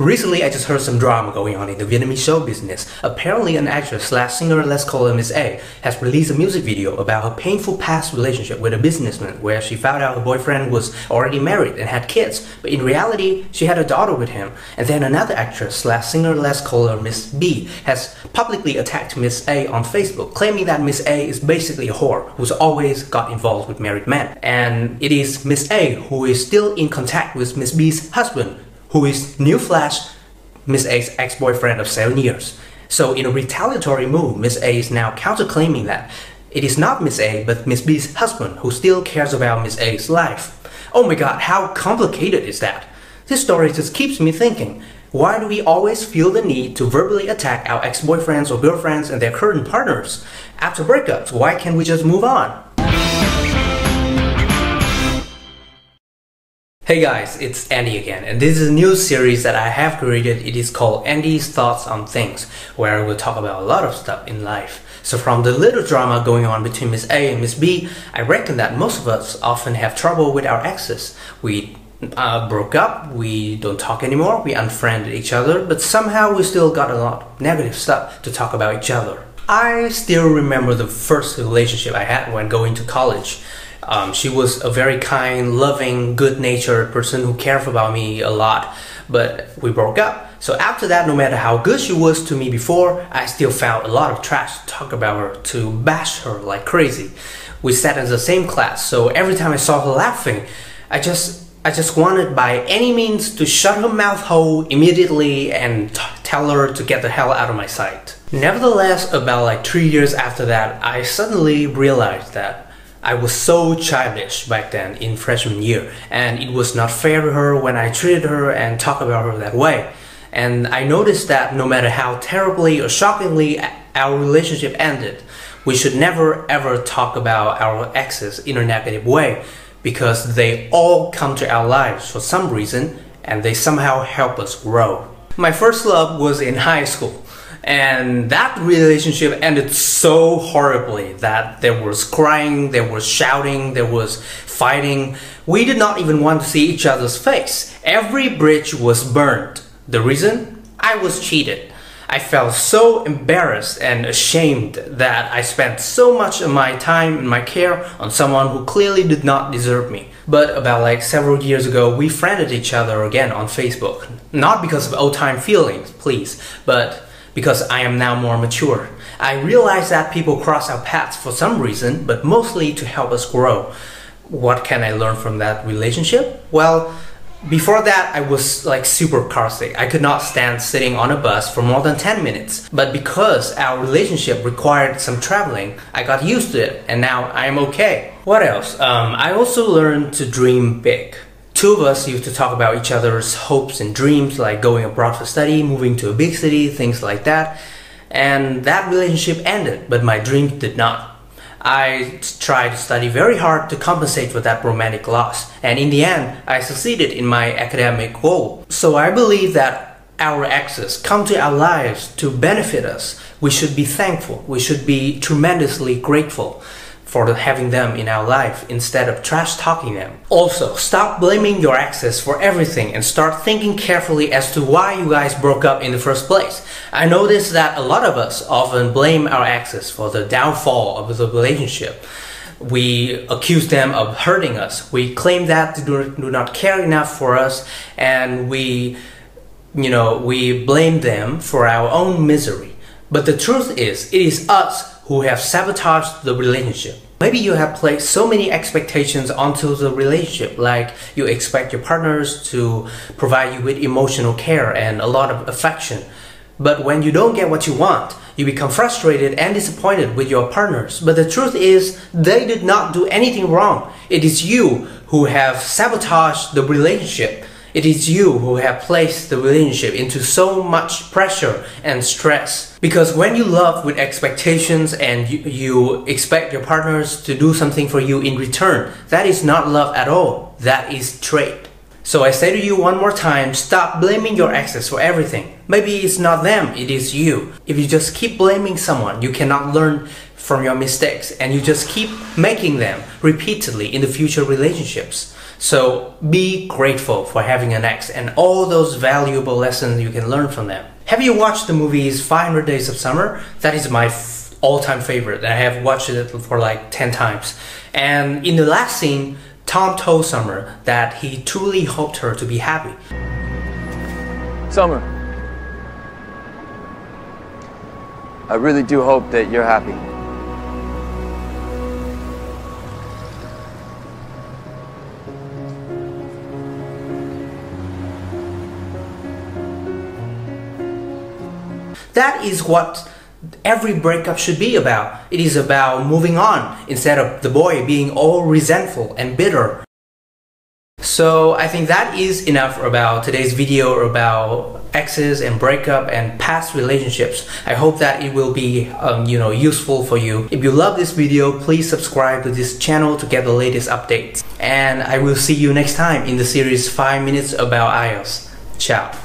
Recently, I just heard some drama going on in the Vietnamese show business. Apparently, an actress slash singer, let's call her Miss A, has released a music video about her painful past relationship with a businessman where she found out her boyfriend was already married and had kids, but in reality, she had a daughter with him. And then another actress slash singer, let's call her Miss B, has publicly attacked Miss A on Facebook, claiming that Miss A is basically a whore who's always got involved with married men. And it is Miss A who is still in contact with Miss B's husband, who is newsflash Miss A's ex-boyfriend of seven years. So in a retaliatory move, Miss A is now counterclaiming that it is not Miss A but Miss B's husband who still cares about Miss A's life. Oh my god, how complicated is that? This story just keeps me thinking. Why do we always feel the need to verbally attack our ex-boyfriends or girlfriends and their current partners? After breakups, why can't we just move on? Hey guys, it's Andy again, and this is a new series that I have created. It is called Andy's Thoughts on Things, where I will talk about a lot of stuff in life. So from the little drama going on between Miss A and Miss B, I reckon that most of us often have trouble with our exes. We uh, broke up, we don't talk anymore, we unfriended each other, but somehow we still got a lot of negative stuff to talk about each other. I still remember the first relationship I had when going to college. Um, she was a very kind, loving, good-natured person who cared about me a lot. But we broke up. So after that, no matter how good she was to me before, I still found a lot of trash to talk about her, to bash her like crazy. We sat in the same class, so every time I saw her laughing, I just I just wanted by any means to shut her mouth hole immediately and tell her to get the hell out of my sight. Nevertheless, about like three years after that, I suddenly realized that I was so childish back then in freshman year, and it was not fair to her when I treated her and talked about her that way. And I noticed that no matter how terribly or shockingly our relationship ended, we should never ever talk about our exes in a negative way because they all come to our lives for some reason and they somehow help us grow. My first love was in high school. And that relationship ended so horribly that there was crying, there was shouting, there was fighting. We did not even want to see each other's face. Every bridge was burned. The reason? I was cheated. I felt so embarrassed and ashamed that I spent so much of my time and my care on someone who clearly did not deserve me. But about like several years ago, we friended each other again on Facebook. Not because of old time feelings, please, but because I am now more mature. I realize that people cross our paths for some reason, but mostly to help us grow. What can I learn from that relationship? Well, before that, I was like super car sick. I could not stand sitting on a bus for more than 10 minutes. But because our relationship required some traveling, I got used to it and now I am okay. What else? Um, I also learned to dream big two of us used to talk about each other's hopes and dreams, like going abroad for study, moving to a big city, things like that. And that relationship ended, but my dream did not. I tried to study very hard to compensate for that romantic loss, and in the end, I succeeded in my academic goal. So I believe that our exes come to our lives to benefit us. We should be thankful. We should be tremendously grateful for having them in our life instead of trash talking them. Also, stop blaming your exes for everything and start thinking carefully as to why you guys broke up in the first place. I notice that a lot of us often blame our exes for the downfall of the relationship. We accuse them of hurting us. We claim that they do not care enough for us and we you know, we blame them for our own misery. But the truth is, it is us who have sabotaged the relationship. Maybe you have placed so many expectations onto the relationship, like you expect your partners to provide you with emotional care and a lot of affection. But when you don't get what you want, you become frustrated and disappointed with your partners. But the truth is, they did not do anything wrong. It is you who have sabotaged the relationship it is you who have placed the relationship into so much pressure and stress. Because when you love with expectations and you, you, expect your partners to do something for you in return, that is not love at all. That is trade. So I say to you one more time, stop blaming your exes for everything. Maybe it's not them, it is you. If you just keep blaming someone, you cannot learn from your mistakes and you just keep making them repeatedly in the future relationships. So be grateful for having an ex and all those valuable lessons you can learn from them. Have you watched the movies 500 Days of Summer? That is my all-time favorite. I have watched it for like 10 times. And in the last scene, Tom told Summer that he truly hoped her to be happy. Summer, I really do hope that you're happy. That is what every breakup should be about. It is about moving on instead of the boy being all resentful and bitter. So I think that is enough about today's video about exes and breakup and past relationships. I hope that it will be um, you know useful for you. If you love this video, please subscribe to this channel to get the latest updates. And I will see you next time in the series 5 minutes about IELTS. Ciao.